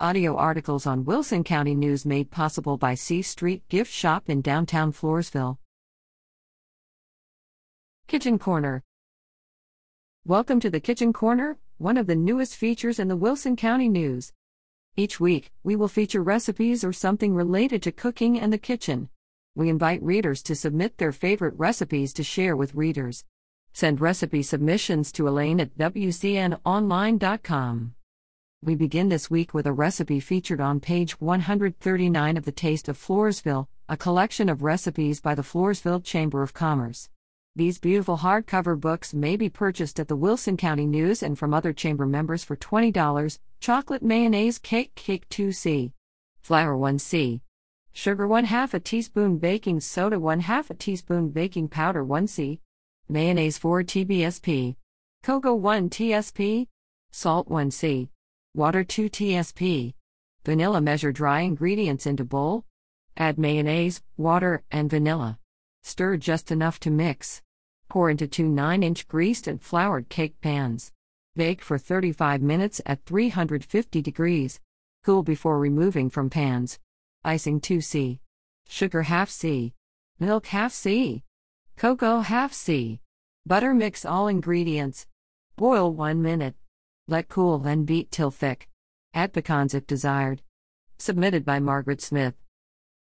Audio articles on Wilson County News made possible by C Street Gift Shop in downtown Floresville. Kitchen Korner Welcome to the Kitchen Korner, one of the newest features in the Wilson County News. Each week, we will feature recipes or something related to cooking and the kitchen. We invite readers to submit their favorite recipes to share with readers. Send recipe submissions to Elaine at WCNOnline.com. We begin this week with a recipe featured on page 139 of The Taste of Floresville, a collection of recipes by the Floresville Chamber of Commerce. These beautiful hardcover books may be purchased at the Wilson County News and from other chamber members for $20. Chocolate mayonnaise cake cake 2C. Flour 1C. Sugar 1 half a teaspoon baking soda 1 half a teaspoon baking powder 1C. Mayonnaise 4 TBSP. Cocoa 1 TSP. Salt 1C. Water 2 TSP. Vanilla measure dry ingredients into bowl. Add mayonnaise, water, and vanilla. Stir just enough to mix. Pour into two 9 inch greased and floured cake pans. Bake for 35 minutes at 350 degrees. Cool before removing from pans. Icing 2C. Sugar half C. Milk half C. Cocoa half C. Butter mix all ingredients. Boil 1 minute. Let cool then beat till thick. Add pecans if desired. Submitted by Margaret Smith.